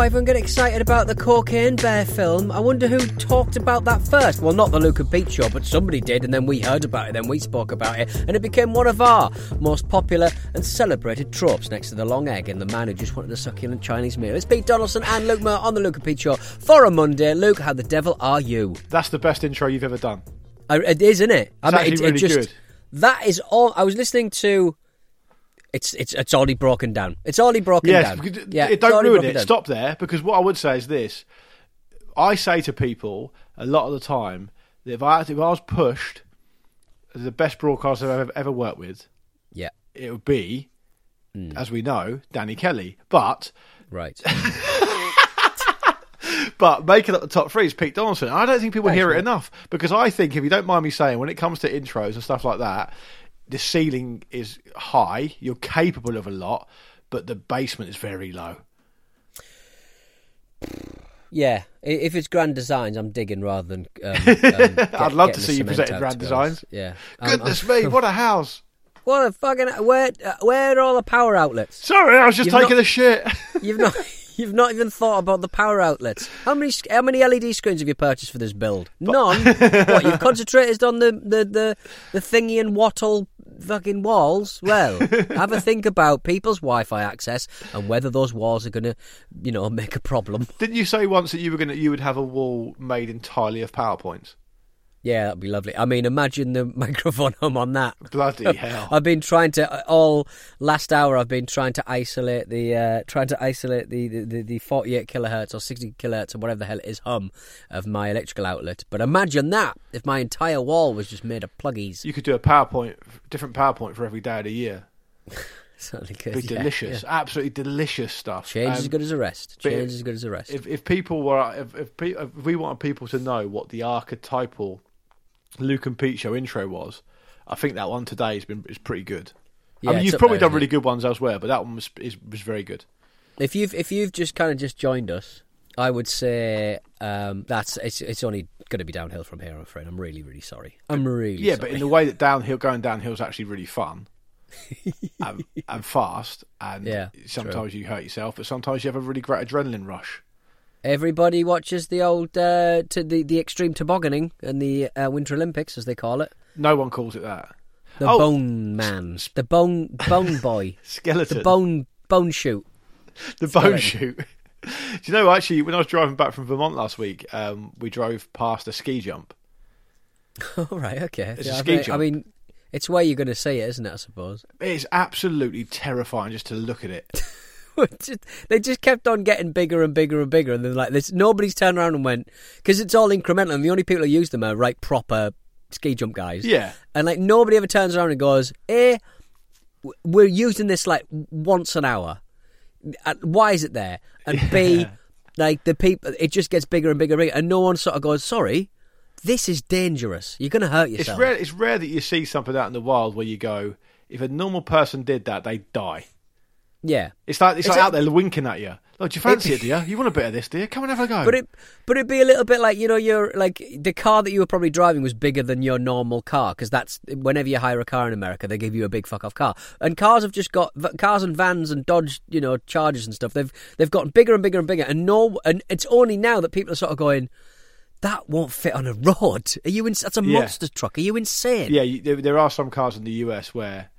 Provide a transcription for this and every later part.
Oh, everyone get excited about the Cocaine Bear film. I wonder who talked about that first. Well, not the Luke and Pete show, but somebody did, and then we heard about it, then we spoke about it, and it became one of our most popular and celebrated tropes next to the long egg and the man who just wanted a succulent Chinese meal. It's Pete Donaldson and Luke Moore on the Luke and Pete show for a Monday. Luke, how the devil are you? That's the best intro you've ever done. I, it is, isn't it? It's actually really good. That is all. I was listening to. It's it's it's already broken down. It's already broken Yes, down. Yeah, it, don't ruin it. down. Stop there, because what I would say is this: I say to people a lot of the time that if I if I was pushed the best broadcaster I've ever, ever worked with, Yeah, it would be, Hmm. as we know, Danny Kelly. But right. but making up the top three is Pete Donaldson. I don't think people Thanks, hear it mate. enough because I think if you don't mind me saying, when it comes to intros and stuff like that, the ceiling is high. You're capable of a lot, but the basement is very low. Yeah, if it's grand designs, I'm digging rather than. Um, um, get- I'd love to see you presenting grand designs. Yeah. Goodness I'm- me, what a house! What a fucking where uh, where are all the power outlets? Sorry, I was just You've taking not- a shit. You've not you've not even thought about the power outlets. How many how many LED screens have you purchased for this build? None. what you've concentrated on the the the, the thingy and wattle fucking walls. Well, have a think about people's Wi-Fi access and whether those walls are going to, you know, make a problem. Didn't you say once that you were gonna you would have a wall made entirely of powerpoints? Yeah, that'd be lovely. I mean, imagine the microphone home on that. Bloody hell! I've been trying to all last hour. I've been trying to isolate the uh, trying to isolate the, the, the, the 48 kilohertz or 60 kilohertz or whatever the hell it is hum of my electrical outlet. But imagine that if my entire wall was just made of pluggies. You could do a PowerPoint, different PowerPoint for every day of the year. Certainly could. Be yeah, delicious, yeah. absolutely delicious stuff. Change is Um, as good as a rest. Change if- is as good as a rest. if if people were if if, if we wanted people to know what the archetypal Luke and Pete show intro was, I think that one today has been is pretty good. Yeah, I mean, you've probably there, done really it? good ones elsewhere, but that one was is, was very good. If you've if you've just kind of just joined us, I would say um, that's it's it's only going to be downhill from here. I'm afraid. I'm really really sorry. I'm really Yeah, sorry. but in the way that downhill going downhill is actually really fun. and, and fast, and Yeah, sometimes you hurt yourself, but sometimes you have a really great adrenaline rush. Everybody watches the old uh, to the the extreme tobogganing and the uh, Winter Olympics, as they call it. No one calls it that. The Oh. bone man, the bone bone boy, Skeleton, the bone bone shoot. the bone shoot. Do you know actually when I was driving back from Vermont last week, um, we drove past a ski jump. All right, okay. It's a I ski mean- I mean, it's where you're going to see it, isn't it? I suppose. It's absolutely terrifying just to look at it. Just- they just kept on getting bigger and bigger and bigger, and then like this, nobody's turned around and went because it's all incremental, and the only people who use them are right proper ski jump guys. Yeah. and like nobody ever turns around and goes, "Eh, we're using this like once an hour. Why is it there?" And B, like the people, it just gets bigger and bigger and bigger, and no one sort of goes, "Sorry, this is dangerous. You're going to hurt yourself. It's yourself." rare. It's rare that you see something out in the wild where you go, if a normal person did that, they'd die. Yeah, It's like it's, like out there winking at you. Like, do you fancy it, do you? You want a bit of this, do you? Come and have a go. But it, but it'd be a little bit like you know, you're like the car that you were probably driving was bigger than your normal car because that's whenever you hire a car in America, they give you a big fuck off car. And cars have just got cars and vans and Dodge, you know, Chargers and stuff. They've they've gotten bigger and bigger and bigger. And no, and it's only now that people are sort of going. That won't fit on a road. Are you? In, that's a Yeah. monster truck. Are you insane? Yeah, you, there, there are some cars in the US where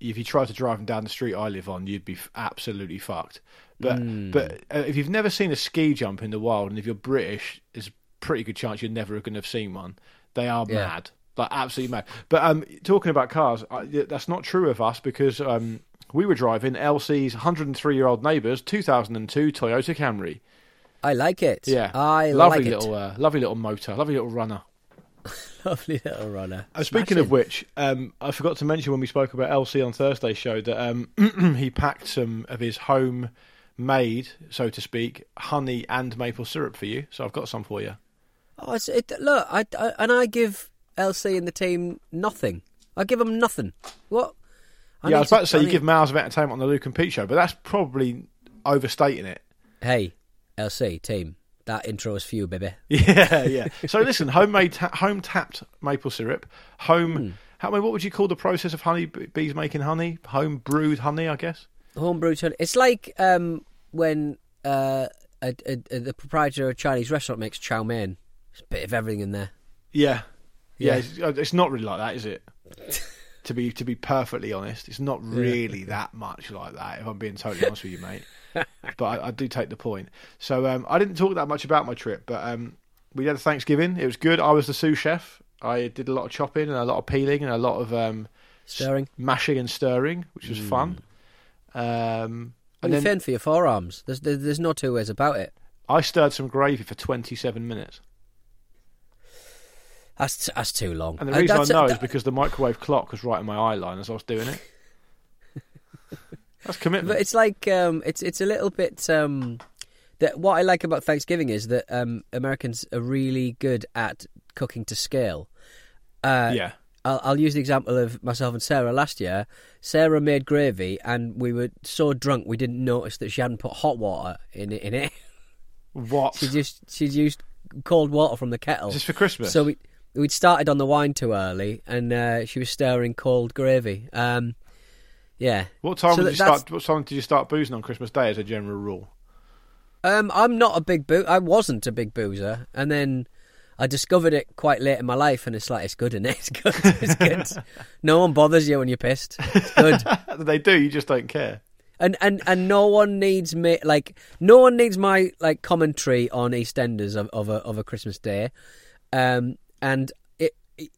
if you tried to drive them down the street I live on, you'd be absolutely fucked. But Hmm. but uh, if you've never seen a ski jump in the wild, and if you're British, there's a pretty good chance you're never going to have seen one. They are Yeah. mad, like absolutely mad. But um, talking about cars, I, that's not true of us because um, we were driving LC's 103 year old neighbour's 2002 Toyota Camry. I like it. Yeah, I lovely like little, uh, lovely little motor, lovely little runner. Lovely little runner. Uh, speaking Smashing. of which, um, I forgot to mention when we spoke about LC on Thursday's show that um, he packed some of his home made, so to speak, honey and maple syrup for you. So I've got some for you. Oh, it's, it, look, I, I and I give LC and the team nothing. I give them nothing. What? yeah, I was about to say I you need- give Miles of entertainment on the Luke and Pete show, but that's probably overstating it. Hey, LC team, that intro is for you, baby. Yeah, yeah. So listen, homemade, ta- home tapped maple syrup, home. Hmm. How, I mean, what would you call the process of honey bees making honey? Home brewed honey, I guess. Homebrew. honey. It's like um, when uh, a, a, a, the proprietor of a Chinese restaurant makes chow mein. There's a bit of everything in there. Yeah, yeah. Yeah. It's, uh, it's not really like that, is it? to be to be perfectly honest, it's not really that much like that. If I'm being totally honest with you, mate. But I, I do take the point. So um, I didn't talk that much about my trip, but um, we had a Thanksgiving. It was good. I was the sous chef. I did a lot of chopping and a lot of peeling and a lot of um, Stirring. mashing and stirring, which was fun. Um, And then thin for your forearms. There's, there's there's no two ways about it. I stirred some gravy for 27 minutes. That's that's too long. And the Uh, reason I know is that- because the microwave clock was right in my eye line as I was doing it. That's commitment. But it's like um, it's it's a little bit. Um, that what I like about Thanksgiving is that um, Americans are really good at cooking to scale. Uh, yeah. I'll, I'll use the example of myself and Sarah last year. Sarah made gravy, and we were so drunk we didn't notice that she hadn't put hot water in it. In it, What? she just she used cold water from the kettle. Just for Christmas? So we we'd started on the wine too early, and uh, she was stirring cold gravy. Um, yeah. what time so did you that's- start? What time did you start boozing on Christmas Day as a general rule? Um, I'm not a big boo. I wasn't a big boozer, and then I discovered it quite late in my life, and it's like it's good, isn't it? It's good. It's good. no one bothers you when you're pissed. It's good. they do. You just don't care. and and and no one needs me like no one needs my like commentary on EastEnders of of a of a Christmas day, um, and it, it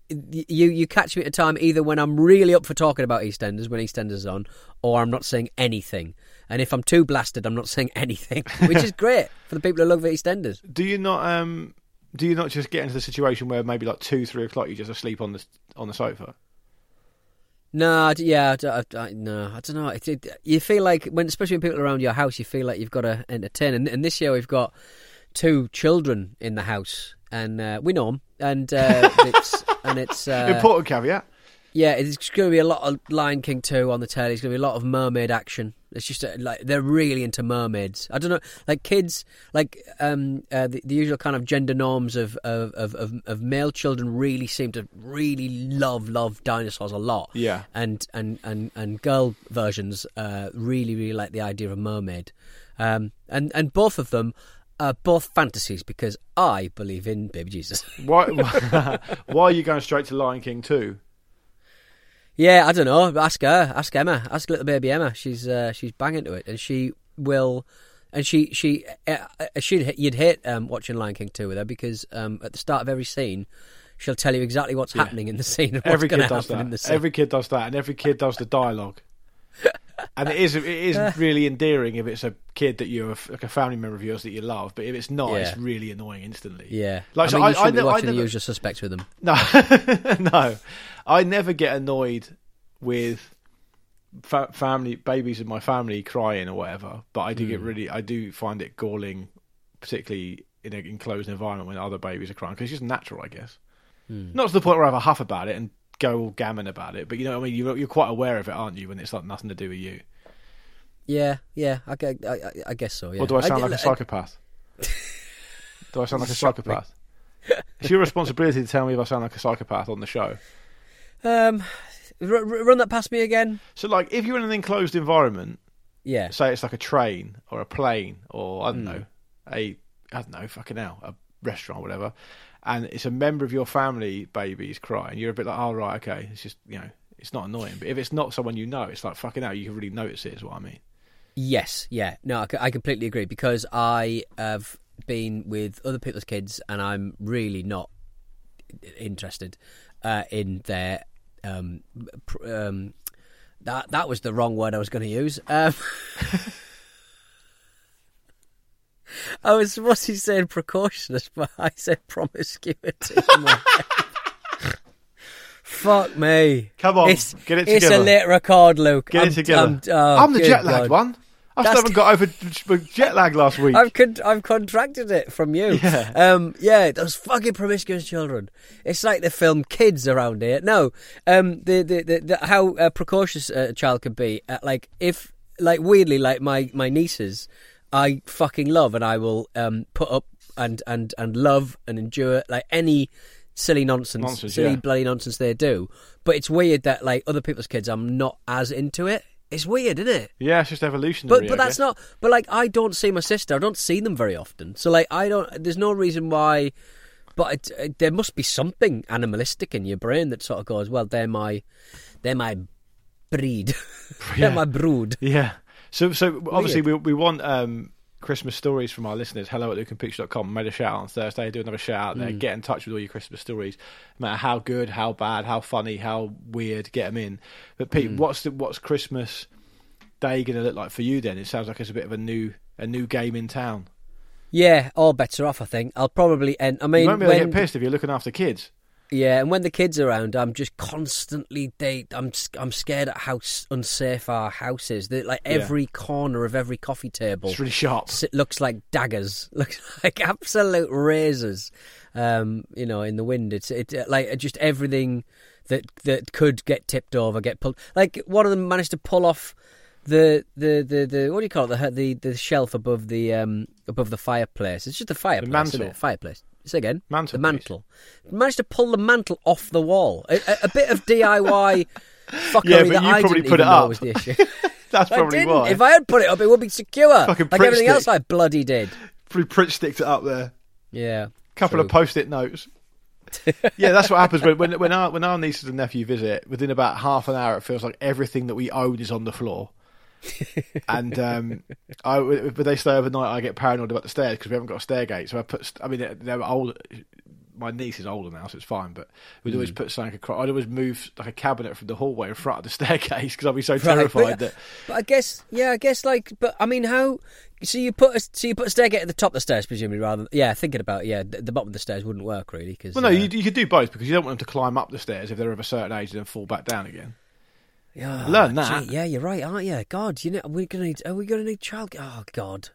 you you catch me at a time either when I'm really up for talking about EastEnders when EastEnders is on, or I'm not saying anything. And if I'm too blasted, I'm not saying anything, which is great for the people who love EastEnders. Do you not? Um, do you not just get into the situation where maybe like two, three o'clock you just asleep on the on the sofa? No, yeah, I, I- no, I don't know. It, it, you feel like when, especially when people are around your house, you feel like you've got to entertain. And, and this year we've got two children in the house, and uh, we know them, and uh, it's and it's uh, Important caveat. yeah, it's going to be a lot of Lion King two on the telly. It's going to be a lot of mermaid action. It's just uh, like they're really into mermaids. I don't know, like kids, like um, uh, the, the usual kind of gender norms of of, of of of male children really seem to really love love dinosaurs a lot. Yeah. and and and and girl versions uh, really really like the idea of a mermaid, um, and and both of them. Are both fantasies because I believe in baby Jesus. Why? why are you going straight to Lion King two? Yeah, I don't know. Ask her. Ask Emma. Ask little baby Emma. She's uh, she's banging to it, and she will. And she she uh, uh, she'd you'd hate um, watching Lion King two with her because um, at the start of every scene, she'll tell you exactly what's happening in the scene Every kid does happen in the that. scene. Every kid does that, and every kid does the dialogue. and it is it is really endearing if it's a kid that you're a, like a family member of yours that you love, but if it's not, it's really annoying instantly. Yeah, Like, I so mean, I- you shouldn't I be I watching never- the usual suspects with them. No, no, I never get annoyed with fa- family babies in my family crying or whatever, but I do Hmm. get really, I do find it galling, particularly in an enclosed environment when other babies are crying because it's just natural, I guess. Hmm. Not to the point where I have a huff about it and go all gammon about it, but you know, what I mean, you're, you're quite aware of it, aren't you? When it's like nothing to do with you. Yeah, yeah, I, I, I- I guess so. Yeah. Or do I sound get- like a psychopath? do I sound like a psychopath? It's your responsibility to tell me if I sound like a psychopath on the show. Um, r- r- run that past me again. So, like, if you're in an enclosed environment, Yeah, say it's like a train or a plane or I don't Hmm. know, a I don't know, fucking hell, a restaurant whatever, and it's a member of your family baby's crying, you're a bit like, oh right, okay, it's just you know, it's not annoying. But if it's not someone you know, it's like fucking hell, you can really notice it. Is what I mean. Yes, yeah, no, I completely agree because I have been with other people's kids and I'm really not interested uh, in their um, um, that that was the wrong word I was going to use. Um, I was supposed he say precautionist, but I said promiscuity. in my head. Fuck me. Come on, it's, get it together. It's a together. late record, Luke. Get I'm, it together. I'm, oh, I'm the good jet lagged God. one. I still haven't got over jet lag last week. I've con- I've contracted it from you. Yeah. Um. Yeah. Those fucking promiscuous children. It's like the film Kids around here. No. Um. The the, the, the how uh, precocious a child could be. Uh, like if like weirdly like my my nieces, I fucking love and I will um put up and and and love and endure like any silly nonsense, Nonsense, silly yeah. bloody nonsense they do. But it's weird that like other people's kids, I'm not as into it. It's weird, isn't it? yeah, it's just evolutionary. But but I that's guess. not. But like I don't see my sister. I don't see them very often. So like I don't. There's no reason why. But it, it, there must be something animalistic in your brain that sort of goes, well, they're my, they're my breed, they're my brood. Yeah. So so obviously we we want um, Christmas stories from our listeners. Hello at lukeandpeteshow.com. Made a shout out on Thursday. Do another shout out Mm. there. Get in touch with all your Christmas stories. No matter how good, how bad, how funny, how weird, get them in. But Mm. Pete, what's the, what's Christmas Day going to look like for you then? It sounds like it's a bit of a new a new game in town. Yeah, all better off. I think I'll probably end. I mean, you won't be able to get pissed if you're looking after kids. Yeah, and when the kids are around, I'm just constantly they. I'm I'm scared at how unsafe our house is. That like Yeah. every corner of every coffee table. It's really sharp. It looks like daggers, looks like absolute razors. Um, you know, in the wind, it's it uh, like just everything that that could get tipped over, get pulled. Like one of them managed to pull off the the the, the what do you call it the the the shelf above the um above the fireplace. It's just a fireplace, isn't mantle. Fireplace. Say again. Mantelpiece. The mantle. Managed to pull the mantle off the wall. A, a, a bit of DIY fuckery Yeah, but that you I probably didn't put even it know up. was the issue. That's probably why. If I had put it up, it would be secure, Fucking like everything prick else stick. I bloody did. Pretty Pritt sticked it up there. Yeah. couple true. of post-it notes. yeah, that's what happens when, when when our when our nieces and nephew visit. Within about half an hour, it feels like everything that we own is on the floor. And um, I, when they stay overnight, I get paranoid about the stairs because we haven't got a stair gate. So I put. I mean, they're, they're old. My niece is older now, so it's fine. But we'd always put something across. I'd always move like a cabinet from the hallway in front of the staircase because I'd be so Right, terrified but, that but I guess, yeah, I guess like, but I mean, how? So you put a, so you put a stair gate at the top of the stairs, presumably, rather. Yeah, thinking about, it, yeah, the, the bottom of the stairs wouldn't work really because. Well, no, you, you could do both because you don't want them to climb up the stairs if they're of a certain age and then fall back down again. Yeah, learn that. gee, yeah, you're right, aren't you? God, you know, we're we gonna need? Are we gonna need child? Oh God.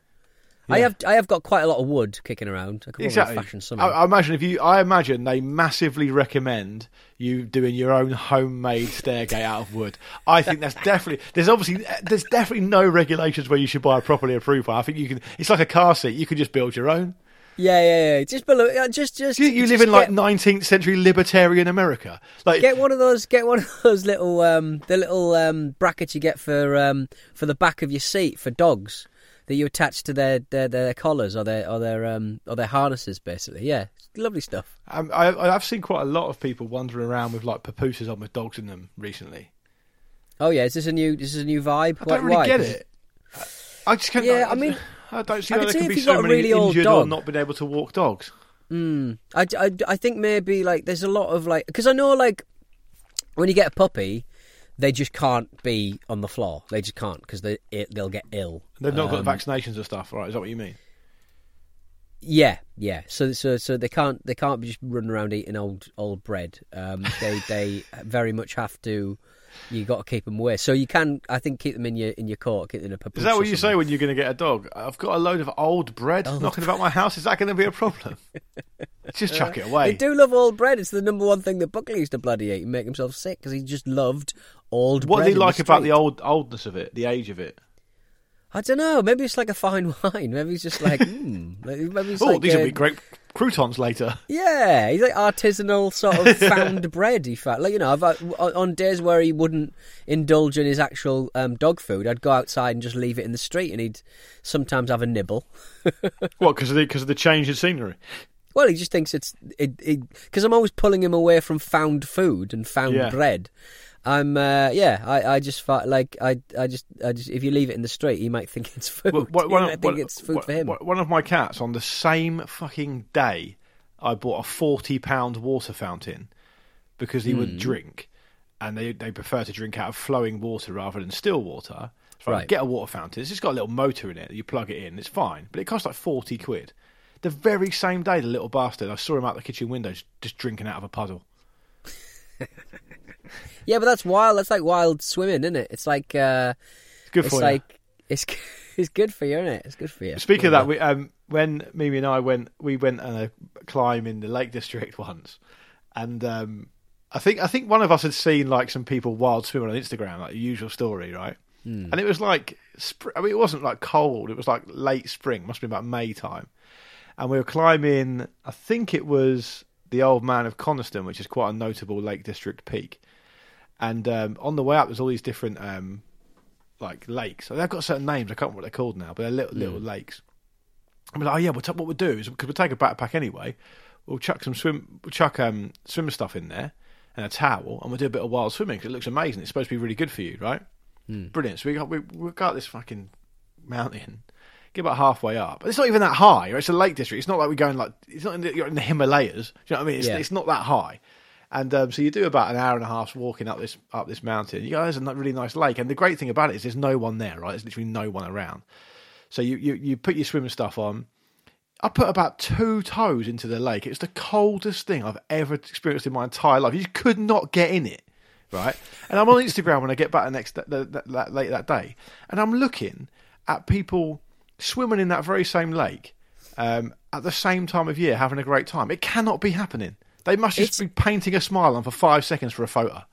I have I have got quite a lot of wood kicking around. I could Exactly. fashion I. I imagine if you, I imagine they massively recommend you doing your own homemade stairgate out of wood. I think that's definitely. There's obviously there's definitely no regulations where you should buy a properly approved one. I think you can. It's like a car seat. You can just build your own. Yeah, yeah, yeah. Just below, just just. You, you just live in like 19th century libertarian America. Like Get one of those. Get one of those little, um, the little um, brackets you get for um, for the back of your seat for dogs that you attach to their their, their collars or their or their um, or their harnesses. Basically, yeah, lovely stuff. um, I, I've seen quite a lot of people wandering around with like papooses on with dogs in them recently. Oh yeah, is this a new? This is a new vibe? I don't really Why? get it. I just can't. Yeah, I, I mean, I don't see I how there can if be so got many really old injured or not being able to walk dogs. Mm, I, I, I think maybe like there's a lot of like because I know like when you get a puppy, they just can't be on the floor. They just can't because they it, they'll get ill. They've not got Um, the vaccinations and stuff, right? Is that what you mean? Yeah, yeah. So so so they can't they can't be just running around eating old old bread. Um, they they very much have to. You got to keep them away. So you can I think keep them in your in your court, keep them in a Is that what you say when you're going to get a dog? I've got a load of old bread Old knocking about my house. Is that going to be a problem? Just chuck it away. They do love old bread. It's the number one thing that Buckley used to bloody eat and make himself sick because he just loved old What bread. do they in the like about the old oldness of it, the age of it? I don't know. Maybe it's like a fine wine. Maybe it's just like, hmm. Maybe it's Oh, like these uh, will be great croutons later. Yeah, he's like artisanal sort of found bread. He felt like you know, I've, uh, on days where he wouldn't indulge in his actual um, dog food, I'd go outside and just leave it in the street, and he'd sometimes have a nibble. What? Because of the because of the change in scenery. Well, he just thinks it's it because I'm always pulling him away from found food and found Yeah. bread. I'm uh, yeah. I, I just fi- like I I just I just if you leave it in the street, he might think it's food. Well, one- one of- think one- it's food for him. One of my cats on the same fucking day, I bought a forty pound water fountain because he Hmm. would drink, and they they prefer to drink out of flowing water rather than still water. So I Right. get a water fountain. It's just got a little motor in it. You plug it in, it's fine, but it costs like forty quid. The very same day, the little bastard, I saw him out the kitchen window just, just drinking out of a puddle. Yeah, but that's wild. That's like wild swimming, isn't it? It's like uh, It's good it's for like it's it's good for you, isn't it? It's good for you. you. Speaking of that, we, um, when Mimi and I went, we went on a climb in the Lake District once, and um, I think I think one of us had seen like some people wild swimming on Instagram, like the usual story, right? And it was like, I mean, it wasn't like cold; it was like late spring, must have been about May time, and we were climbing. I think it was the Old Man of Coniston, which is quite a notable Lake District peak. And um, on the way up, there's all these different um, like lakes. So they've got certain names. I can't remember what they're called now, but they're little little lakes. And we're like, oh yeah, we'll t- what we'll do is because we'll take a backpack anyway. We'll chuck some swim, we'll chuck um, swim stuff in there and a towel, and we'll do a bit of wild swimming 'cause it looks amazing. It's supposed to be really good for you, right? Brilliant. So we got we, we got this fucking mountain. Get about halfway up. But it's not even that high. Right? It's a lake district. It's not like we're going like it's not in the, you're in the Himalayas. Do you know what I mean? It's, Yeah. it's not that high. And um, so you do about an hour and a half walking up this up this mountain. You go, there's a really nice lake, and the great thing about it is there's no one there, right? There's literally no one around. So you you, you put your swimming stuff on. I put about two toes into the lake. It's the coldest thing I've ever experienced in my entire life. You could not get in it, right? And I'm on Instagram when I get back the next that, late that day, and I'm looking at people swimming in that very same lake um, at the same time of year, having a great time. It cannot be happening. They must just It's- be painting a smile on for five seconds for a photo.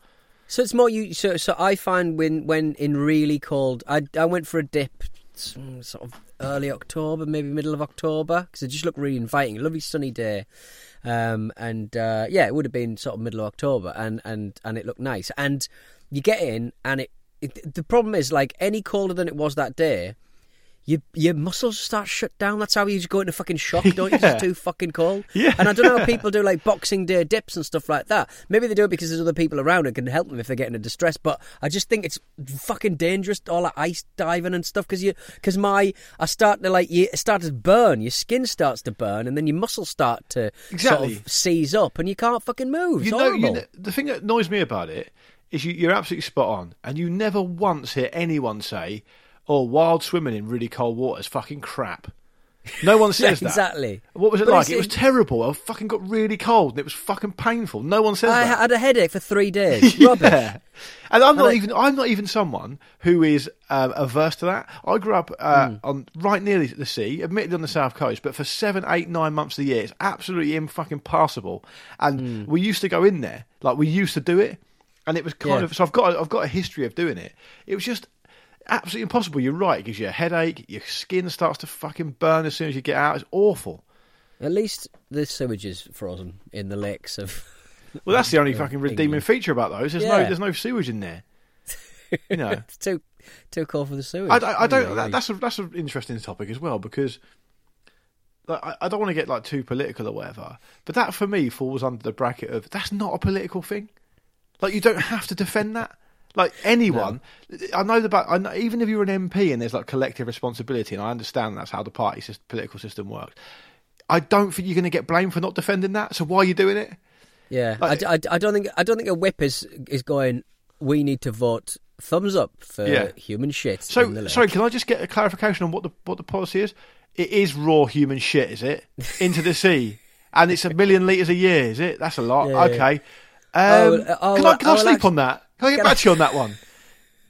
So it's more you. So so I find when when in really cold, I I went for a dip, mm, sort of early October, maybe middle of October, because it just looked really inviting. A lovely sunny day, um, and uh, yeah, it would have been sort of middle of October, and and and it looked nice. And you get in, and it, it the problem is like any colder than it was that day. Your, your muscles start shut down. That's how you just go into fucking shock, don't you? Yeah. It's too fucking cold. Yeah. And I don't know how people do like Boxing Day dips and stuff like that. Maybe they do it because there's other people around and can help them if they're getting in distress. But I just think it's fucking dangerous, all that ice diving and stuff. Because you, because my, I start to like, you start to burn. Your skin starts to burn, and then your muscles start to Exactly. sort of seize up, and you can't fucking move. It's you know, you know, the thing that annoys me about it is you, you're absolutely spot on, and you never once hear anyone say, "Oh, wild swimming in really cold water is fucking crap." No one says that. exactly. What was it But like? It was terrible. I fucking got really cold, and it was fucking painful. No one says I that. had a headache for three days. Rubbish. And I'm not I- even I'm not even someone who is um, averse to that. I grew up uh, Hmm. on right near the sea, admittedly on the south coast, but for seven, eight, nine months of the year, it's absolutely fucking passable. And Hmm. we used to go in there, like we used to do it, and it was kind Yeah. of so I've got I've got a history of doing it. It was just absolutely impossible. You're right; it gives you a headache. Your skin starts to fucking burn as soon as you get out. It's awful. At least the sewage is frozen in the lakes of. Well, that's the only fucking redeeming England. feature about those. There's no there's no sewage in there. You know. it's too too cold for the sewage. I, I, I don't. That, that's a, that's an interesting topic as well because like, I, I don't want to get like too political or whatever, but that for me falls under the bracket of that's not a political thing. Like you don't have to defend that. Like anyone, I know about. I know, even if you're an MP and there's like collective responsibility, and I understand that's how the party sys- political system works. I don't think you're going to get blamed for not defending that. So why are you doing it? Yeah, Like- I, I- I don't think I don't think a whip is is going. We need to vote thumbs up for Yeah. human shit. So sorry, can I just get a clarification on what the what the policy is? It is raw human shit, is it? Into the sea, and it's a million liters a year, is it? That's a lot. Yeah, yeah. okay. Oh, Um, uh, oh, can I can I oh, sleep on that? Can I get can back I- to you on that one?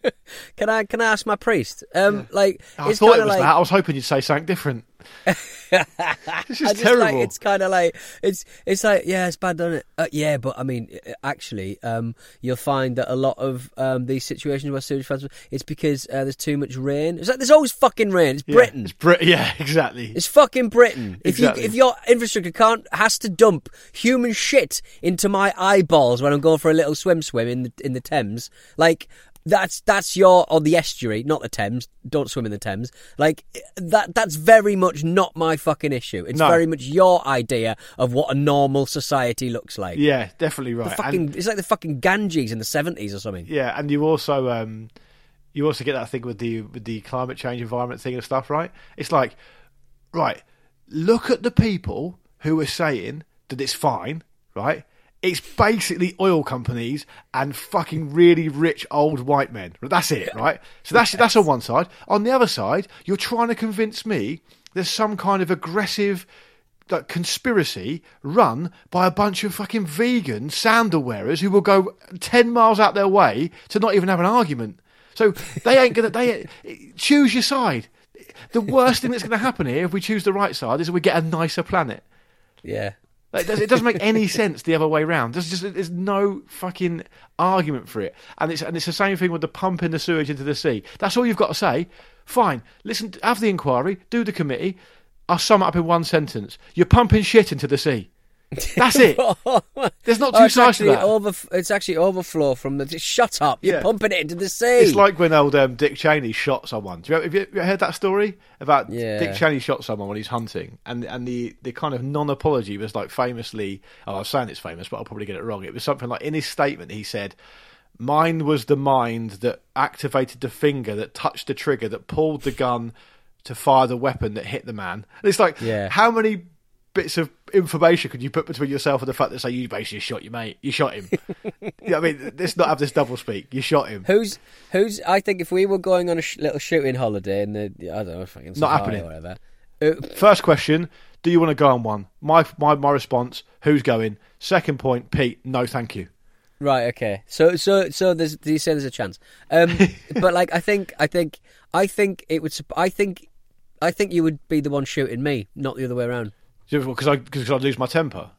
Can I can I ask my priest? Um, like I thought it was like, that. I was hoping you'd say something different. this I is just terrible. like it's kind of like it's it's like yeah it's bad doesn't it uh, yeah but I mean uh, actually um you'll find that a lot of um these situations where sewage floods it's because uh, there's too much rain it's like there's always fucking rain it's Yeah, Britain It's Brit. Yeah, exactly. It's fucking Britain. If you if your infrastructure can't has to dump human shit into my eyeballs when I'm going for a little swim swim in the in the Thames, like That's that's your on the estuary, not the Thames. Don't swim in the Thames. Like that. That's very much not my fucking issue. It's No. very much your idea of what a normal society looks like. Yeah, definitely The right. fucking, And- it's like the fucking Ganges in the seventies or something. Yeah, and you also um, you also get that thing with the with the climate change environment thing and stuff, right? It's like, right, look at the people who are saying that it's fine, right? It's basically oil companies and fucking really rich old white men. That's it, right? So that's that's on one side. On the other side, you're trying to convince me there's some kind of aggressive like conspiracy run by a bunch of fucking vegan sandal wearers who will go ten miles out their way to not even have an argument. So they ain't gonna. They choose your side. The worst thing that's going to happen here, if we choose the right side, is that we get a nicer planet. Yeah. Like, it doesn't- make any sense the other way round. There's just there's no fucking argument for it, and it's and it's the same thing with the pumping the sewage into the sea. That's all you've got to say. Fine, listen, have the inquiry, do the committee. I'll sum it up in one sentence: You're pumping shit into the sea. That's it. There's not Oh, two it's sides to actually that. over. It's actually overflow from the. Shut up! You're Yeah. pumping it into the sea. It's like when old um, Dick Cheney shot someone. Do you, have, you, heard that story about Yeah. Dick Cheney shot someone when he's hunting, and and the, the kind of non-apology was like famously. Oh, I'm saying it's famous, but I'll probably get it wrong. It was something like in his statement he said, "Mine was the mind that activated the finger that touched the trigger that pulled the gun to fire the weapon that hit the man." And it's like, Yeah. how many bits of information could you put between yourself and the fact that say you basically shot your mate, you shot him? yeah, I mean, let's not have this double speak. You shot him. Who's who's? I think if we were going on a sh- little shooting holiday in the I don't know, fucking Sahara happening. or whatever. Uh, First question: Do you want to go on one? My my my response: Who's going? Second point: Pete. No, thank you. right. Okay. So so so there's. Do you say there's a chance? Um, but like I think I think I think it would. I think I think you would be the one shooting me, not the other way around. Because I because I lose my temper.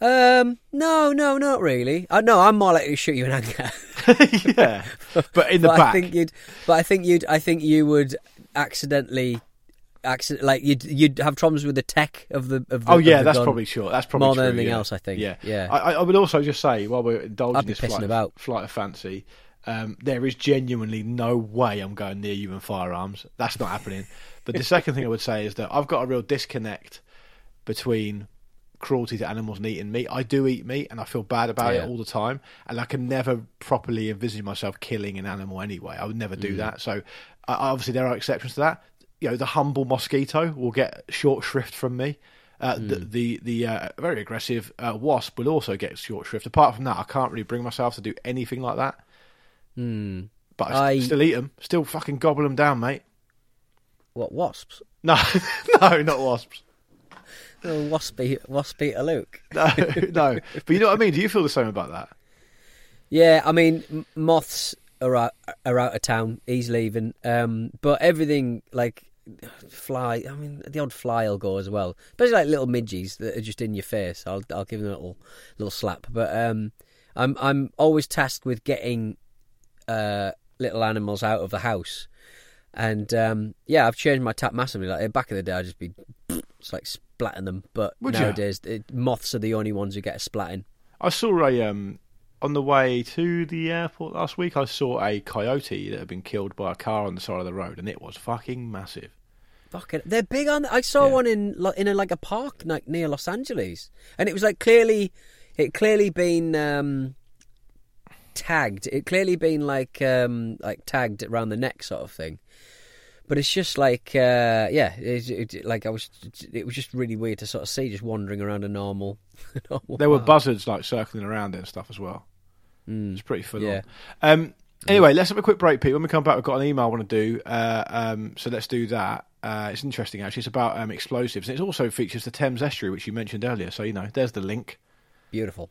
Um, no, no, not really. I no, I'm more likely to shoot you in anger. yeah, but in the but back. I think you'd. But I think you'd. I think you would accidentally, accident like you'd you'd have problems with the tech of the of the. oh of yeah, the that's probably sure. That's probably more than anything yeah. else, I think. Yeah, Yeah. I, I- I would also just say while we're indulging this flight, about. flight of fancy, um, there is genuinely no way I'm going near you in firearms. That's not happening. But the second thing I would say is that I've got a real disconnect between cruelty to animals and eating meat. I do eat meat and I feel bad about Yeah. it all the time. And I can never properly envisage myself killing an animal anyway. I would never Mm. do that. So uh, obviously there are exceptions to that. You know, the humble mosquito will get short shrift from me. Uh, The Mm. the, the uh, very aggressive uh, wasp will also get short shrift. Apart from that, I can't really bring myself to do anything like that. Hmm. But I, I- still eat them. Still fucking gobble them down, mate. What wasps? No, no, not wasps. Oh, waspy, Luke. No, no. But you know what I mean? Do you feel the same about that? Yeah, I mean, moths are out, are out of town. He's leaving. Um, but everything like fly. I mean, the odd fly will go as well. Especially like little midges that are just in your face. I'll I'll give them a little little slap. But um, I'm I'm always tasked with getting uh little animals out of the house. And um, yeah, I've changed my tap massively. Like back in the day, I'd just be it's like splatting them. But Would nowadays, it, moths are the only ones who get a splatting. I saw a um on the way to the airport last week. I saw a coyote that had been killed by a car on the side of the road, and it was fucking massive. Fucking, they're big on. I saw Yeah. one in in a, like a park like near Los Angeles, and it was like clearly, it clearly been um, tagged. It clearly been like um, like tagged around the neck sort of thing. But it's just like uh, yeah, it, it, like I was. It was just really weird to sort of see just wandering around a normal. normal There were park. buzzards like circling around it and stuff as well. It's pretty full Yeah. on. Um, anyway, let's have a quick break, Pete. When we come back, we've got an email I want to do. Uh, um, so let's do that. Uh, it's interesting, actually. It's about um, explosives. And it also features the Thames Estuary, which you mentioned earlier. So, you know, there's the link. Beautiful.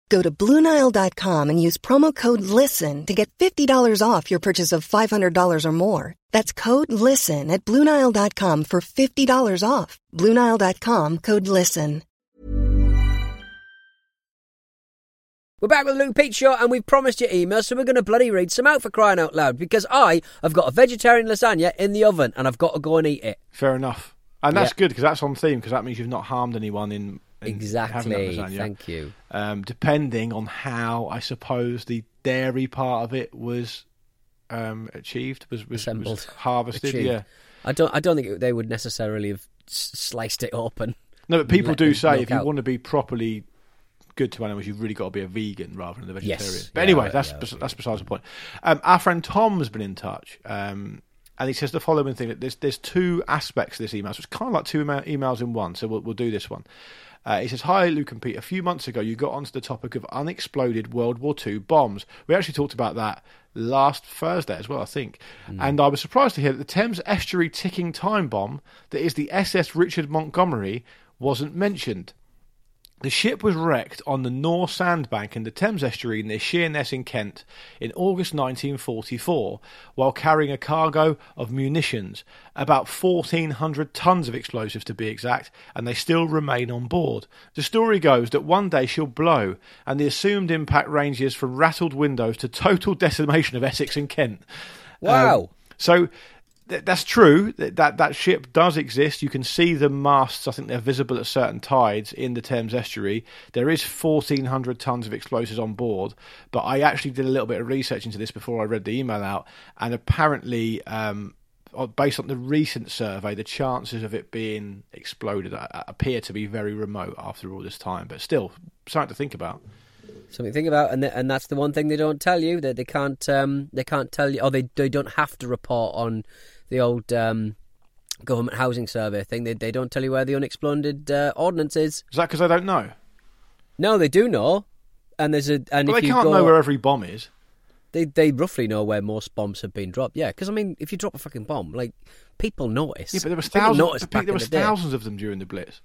Go to BlueNile.com and use promo code LISTEN to get $50 off your purchase of $500 or more. That's code LISTEN at BlueNile.com for $50 off. BlueNile.com code LISTEN. We're back with Luke Pete Show, and we've promised you emails, so we're going to bloody read some out for crying out loud because I have got a vegetarian lasagna in the oven and I've got to go and eat it. Fair enough. And that's Yeah. good because that's on theme because that means you've not harmed anyone in, in having that Exactly. lasagna. Thank you. Um, depending on how I suppose the dairy part of it was um, achieved, was, was, was Assembled. harvested. Achieved. Yeah. I don't. I don't think they would necessarily have sliced it open. No, but people do say if you out. want to be properly good to animals, you've really got to be a vegan rather than a Yes. vegetarian. But Yeah, anyway, yeah, that's yeah, bes- yeah. that's besides the point. Um, our friend Tom has been in touch, um, and he says the following thing: that there's there's two aspects to this email, so it's kind of like two emails in one. So we'll, we'll do this one. Uh, he says, Hi, Luke and Pete. A few months ago, you got onto the topic of unexploded World War II bombs. We actually talked about that last Thursday as well, I think. And I was surprised to hear that the Thames Estuary ticking time bomb, that is the SS Richard Montgomery, wasn't mentioned. The ship was wrecked on the Nore sandbank in the Thames estuary near Sheerness in Kent in August 1944 while carrying a cargo of munitions, about 1,400 tons of explosives to be exact, and they still remain on board. The story goes that one day she'll blow, and the assumed impact ranges from rattled windows to total decimation of Essex and Kent. Wow. Um, so th- that's true. That, that that ship does exist. You can see the masts. I think they're visible at certain tides in the Thames estuary. There is 1,400 tons of explosives on board. But I actually did a little bit of research into this before I read the email out, and apparently. Um, uh, Based on the recent survey, the chances of it being exploded uh, appear to be very remote after all this time. But still, something to think about. Something to think about, and th- and that's the one thing they don't tell you that they can't um, they can't tell you, or they they don't have to report on the old um, government housing survey thing. They they don't tell you where the unexploded uh, ordnance is. Is that because they don't know? No, they do know, and there's a and But if they you can't go, know where every bomb is. they they roughly know where most bombs have been dropped. Yeah, because I mean, if you drop a fucking bomb, like people notice. Yeah, but there was People thousands. There was the thousands of them during the Blitz.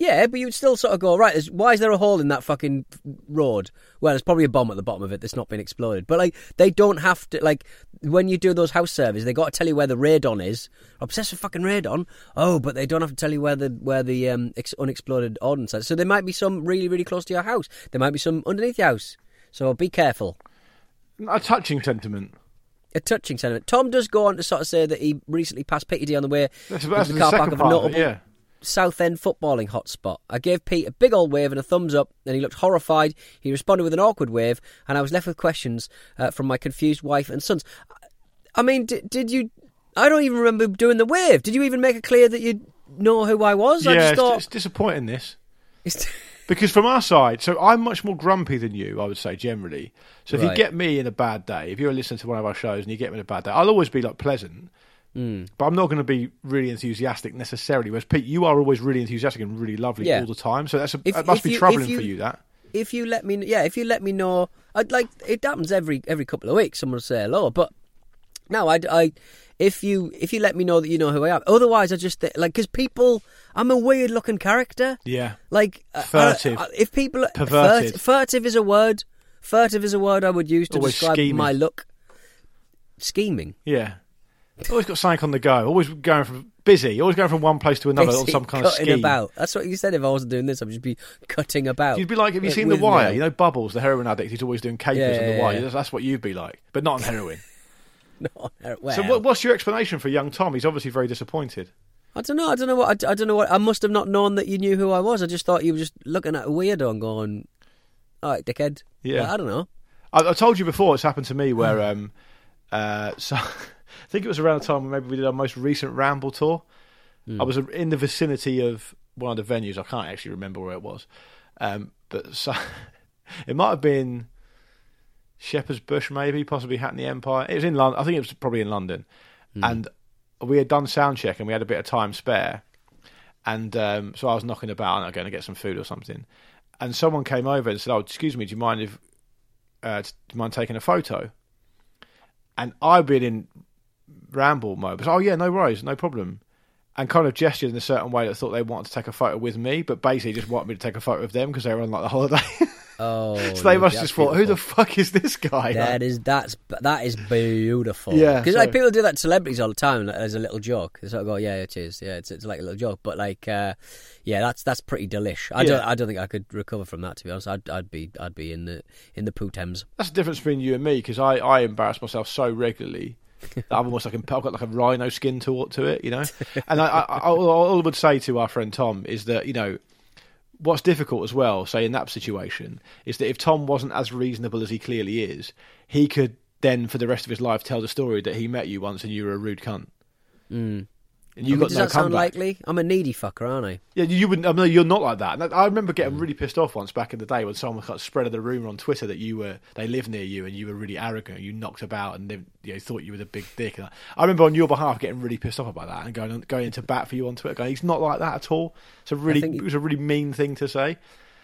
Yeah, but you'd still sort of go right. Why is there a hole in that fucking road? Well, there's probably a bomb at the bottom of it that's not been exploded. But like, they don't have to like when you do those house surveys, they got to tell you where the radon is. Obsessed with fucking radon. Oh, but they don't have to tell you where the where the um, ex- unexploded ordnance is. So there might be some really really close to your house. There might be some underneath your house. So be careful. A touching sentiment. A touching sentiment. Tom does go on to sort of say that he recently passed D on the way That's, that's the the car park of a. Notable it, yeah. Southend footballing hotspot. I gave Pete a big old wave and a thumbs up, and he looked horrified. He responded with an awkward wave, and I was left with questions uh, from my confused wife and sons. I mean, did, did you? I don't even remember doing the wave. Did you even make it clear that you know who I was. I yeah, just it's, thought it's disappointing this it's, because from our side, so I'm much more grumpy than you. I would say generally. So if you get me in a bad day, if you're listening to one of our shows and you get me in a bad day, I'll always be like pleasant. Hmm. But I'm not going to be really enthusiastic necessarily. Whereas Pete, you are always really enthusiastic and really lovely Yeah. all the time. So that's a, If- that must be you- troubling you- for you. That if you let me, yeah, if you let me know, I'd like it happens every every couple of weeks. Someone will say hello, but no, I, I, if you if you let me know that you know who I am. Otherwise, I just thi- like because people, I'm a weird looking character. yeah, Like uh, Furtive. I- I- if people Perverted. furt- furtive is a word. Furtive is a word I would use to Always describe scheming. my look. Scheming. yeah. Always got something on the go. Always going from busy. Always going from one place to another on some kind of cutting scheme. about. That's what you said. If I wasn't doing this, I'd just be cutting about. You'd be like, have you seen The Wire? me. You know, Bubbles, the heroin addict. He's always doing capers Yeah, on The yeah, Wire. yeah. That's, what you'd be like, but not on heroin. No, well, So, what, what's your explanation for young Tom? He's obviously very disappointed. I don't know. I don't know what. I, I don't know what. I must have not known that you knew who I was. I just thought you were just looking at a weirdo and going, "All right, dickhead." Yeah. Like, I don't know. I, I told you before it's happened to me where, um, uh, so I think it was around the time when maybe we did our most recent Ramble tour. I was in the vicinity of one of the venues. I can't actually remember where it was, um, but so it might have been Shepherd's Bush, maybe possibly Hackney Empire. It was in London. I think it was probably in London, and we had done sound check and we had a bit of time spare, and um, so I was knocking about and I'm going to get some food or something, and someone came over and said, "Oh, excuse me, do you mind if uh, do you mind taking a photo?" And I've been in ramble mode. But, oh yeah, no worries, no problem. And kind of gestured in a certain way that thought they wanted to take a photo with me, but basically just wanted me to take a photo of them because they were on like the holiday. Oh, so they must just thought, who the fuck is this guy? That is that's that is beautiful. Yeah, because so- like people do that to celebrities all the time like, as a little joke. Sort of go, "Yeah, it is. Yeah, it's it's like a little joke." But like, uh, yeah, that's that's pretty delish. I Yeah. don't I don't think I could recover from that. To be honest, I'd I'd be I'd be in the in the poo Thames. That's the difference between you and me because I, I embarrass myself so regularly I'm almost like a, I've got like a rhino skin to to it, you know. And I, I, I all all I would say to our friend Tom is that you know what's difficult as well, say in that situation, is that if Tom wasn't as reasonable as he clearly is, he could then for the rest of his life tell the story that he met you once and you were a rude cunt. Mm. You I mean, got does no that sound comeback. likely? I'm a needy fucker, aren't I? Yeah, you wouldn't. I mean, you're not like that. I remember getting really pissed off once back in the day when someone kind of spread the rumor on Twitter that you were they lived near you and you were really arrogant. You knocked about and they you know, thought you were the big dick. And I, I remember on your behalf getting really pissed off about that and going going into bat for you on Twitter. Going, he's not like that at all. It's a really it was a really mean thing to say.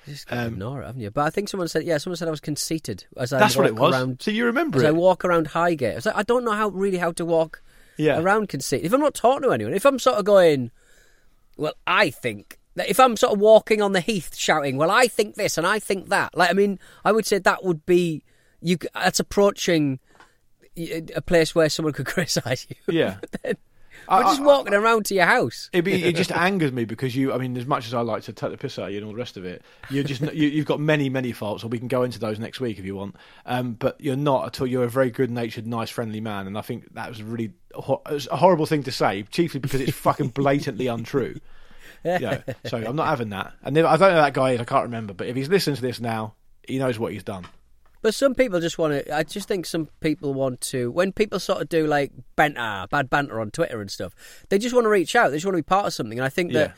You just Um, ignore it, haven't you? But I think someone said, yeah, someone said I was conceited as I That's what it was. Around, so you remember as it? I walk around Highgate. I was like, I don't know how really how to walk yeah. around conceit. If I'm not talking to anyone, if I'm sort of going, well, I think that if I'm sort of walking on the heath shouting, well, I think this and I think that. Like, I mean, I would say that would be you. That's approaching a place where someone could criticise you. Yeah. Or I- was just I- walking around to your house. It, be, it just angers me because you. I mean, as much as I like to take the piss out of you and all the rest of it, you're just you, you've got many many faults. Or we can go into those next week if you want. Um, but you're not at all. You're a very good natured, nice, friendly man, and I think that was really ho- was a horrible thing to say, chiefly because it's fucking blatantly untrue. Yeah, so I'm not having that. And if, I don't know who that guy is. I can't remember. But if he's listening to this now, he knows what he's done. But some people just want to. I just think some people want to. When people sort of do like banter, bad banter on Twitter and stuff, they just want to reach out. They just want to be part of something. And I think that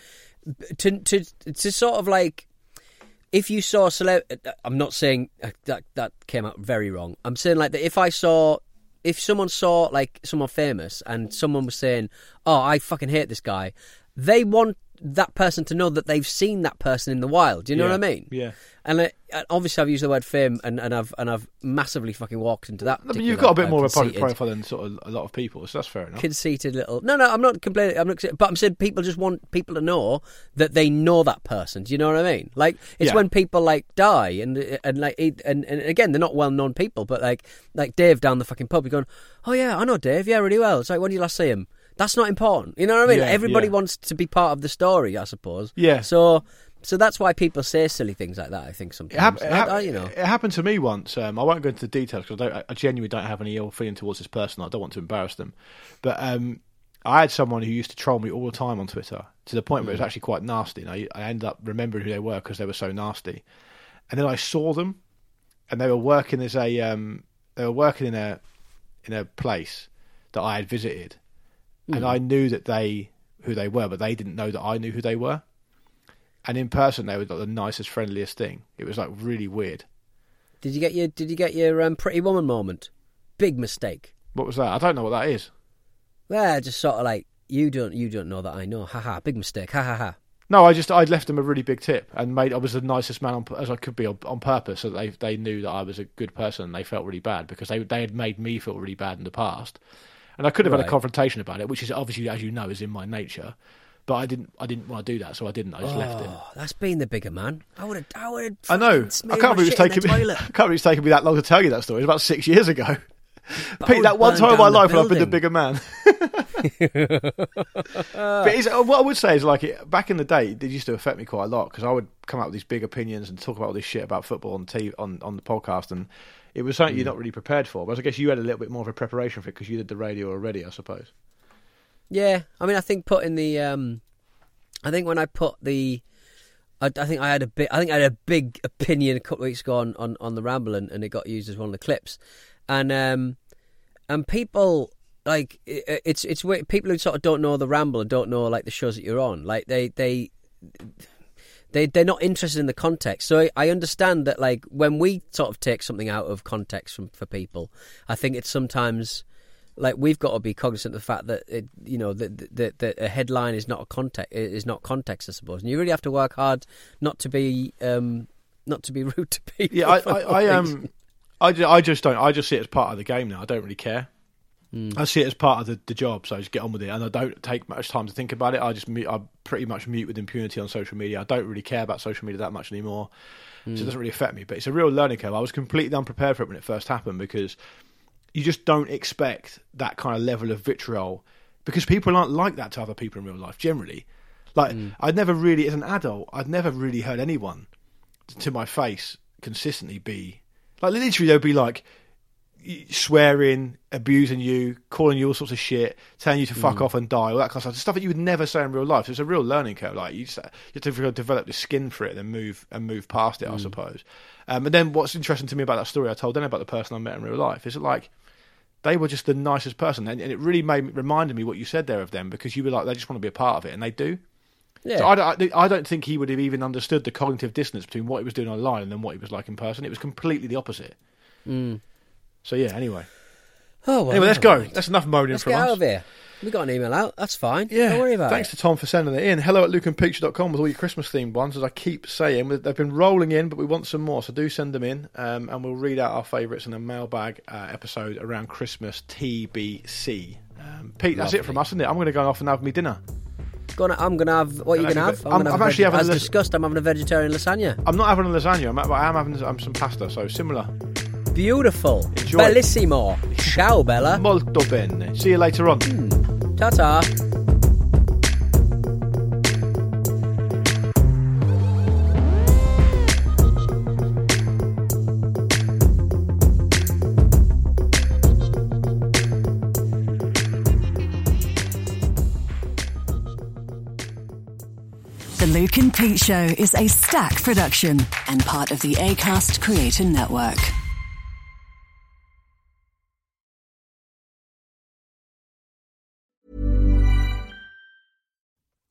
to to to sort of like if you saw celeb, I'm not saying uh, that that came out very wrong. I'm saying like that if I saw. If someone saw like someone famous and someone was saying, "Oh, I fucking hate this guy," they want that person to know that they've seen that person in the wild. Do you know Yeah. what I mean? Yeah. And uh, and obviously, I've used the word fame, and, and I've and I've massively fucking walked into that. Particular, you've got a bit uh, more of a public profile than sort of a lot of people, so that's fair enough. conceited little. No, no, I'm not complaining. I'm not, but I'm saying people just want people to know that they know that person. Do you know what I mean? Like it's Yeah. when people like die and and like and and again they're not well known people, but like like Dave down the fucking pub, you're going, oh yeah, I know Dave, yeah, really well. It's like when did you last see him? That's not important. You know what I mean? Yeah, everybody yeah. wants to be part of the story, I suppose. Yeah. So. So that's why people say silly things like that. I think It, sometimes, hap- it, hap- I- you know, it happened to me once. Um, I won't go into the details because I, I genuinely don't have any ill feeling towards this person. I don't want to embarrass them. But um, I had someone who used to troll me all the time on Twitter to the point where it was actually quite nasty. And I, I ended up remembering who they were because they were so nasty. And then I saw them, and they were working as a um, they were working in a in a place that I had visited, and I knew that they who they were, but they didn't know that I knew who they were. And in person, they were like the nicest, friendliest thing. It was like really weird. Did you get your Did you get your um, Pretty Woman moment? Big mistake. What was that? I don't know what that is. Well, just sort of like you don't you don't know that I know. Ha ha. Big mistake. Ha ha ha. No, I just I left them a really big tip and made I was the nicest man on, as I could be on, on purpose, so they they knew that I was a good person. and They felt really bad because they they had made me feel really bad in the past, and I could have had a confrontation about it, which is obviously, as you know, is in my nature. But I didn't I didn't want to do that, so I didn't. I just left it. Oh, that's being the bigger man. I would have. I would have. I know. I can't believe it's taken me. I can't believe it's taken me that long to tell you that story. It was about six years ago. But Pete, that one time in my life when I've been the bigger man. but it's, uh, what I would say is, like, it, back in the day, it used to affect me quite a lot because I would come up with these big opinions and talk about all this shit about football on TV, on on the podcast, and it was something you're Mm. not really prepared for. But I guess you had a little bit more of a preparation for it because you did the radio already, I suppose. Yeah, I mean, I think putting the, um, I think when I put the, I, I think I had a bit, I think I had a big opinion a couple of weeks ago on, on, on the Ramble, and, and it got used as one of the clips, and um, and people like it, it's it's weird- people who sort of don't know the Ramble and don't know like the shows that you're on, like they they. They they're not interested in the context, so I, I understand that. Like when we sort of take something out of context from, for people, I think it's sometimes like we've got to be cognizant of the fact that it, you know that, that that a headline is not a context is not context, I suppose, and you really have to work hard not to be um not to be rude to people. Yeah, I, I, I um, I, I just don't. I just see it as part of the game now. I don't really care. Hmm. I see it as part of the, the job, so I just get on with it, and I don't take much time to think about it. I just mute, I pretty much mute with impunity on social media. I don't really care about social media that much anymore, so Hmm. it doesn't really affect me. But it's a real learning curve. I was completely unprepared for it when it first happened because you just don't expect that kind of level of vitriol because people aren't like that to other people in real life generally. Like Hmm. I'd never really, as an adult, I'd never really heard anyone to my face consistently be like literally they'll be like swearing, abusing you, calling you all sorts of shit, telling you to fuck mm. off and die, all that kind of stuff. Stuff that you would never say in real life. So it's a real learning curve. Like you, just, you have to develop the skin for it, and move and move past it. I mm. suppose. Um, and then what's interesting to me about that story I told then about the person I met in real life is that like they were just the nicest person, and, and it really made reminded me what you said there of them because you were like they just want to be a part of it, and they do. yeah. So I don't, I don't think he would have even understood the cognitive dissonance between what he was doing online and then what he was like in person. It was completely the opposite. Mm. So yeah. Anyway, oh, well, anyway, let's go. mind. That's enough moaning Let's from get us. out of here. We got an email out. That's fine. Yeah, Don't worry about Thanks it. Thanks to Tom for sending it in. Hello at lukeandpeteshow.com with all your Christmas themed ones, as I keep saying. They've been rolling in, but we want some more, so do send them in, um, and we'll read out our favourites in a mailbag uh, episode around Christmas TBC. Um, Pete, that's it from us, isn't it? I'm going to go off and have me dinner. Gonna, I'm gonna have what are you gonna have? I'm- gonna I'm have actually veg- having a as lis- discussed. I'm having a vegetarian lasagna. I'm not having a lasagna, I'm, I am having um, some pasta, so similar. Beautiful. Enjoy. Bellissimo. Ciao, Bella. Molto bene. See you later on. Hmm. Ta ta. The Luke and Pete Show is Acast production and part of the ACAST Creator Network.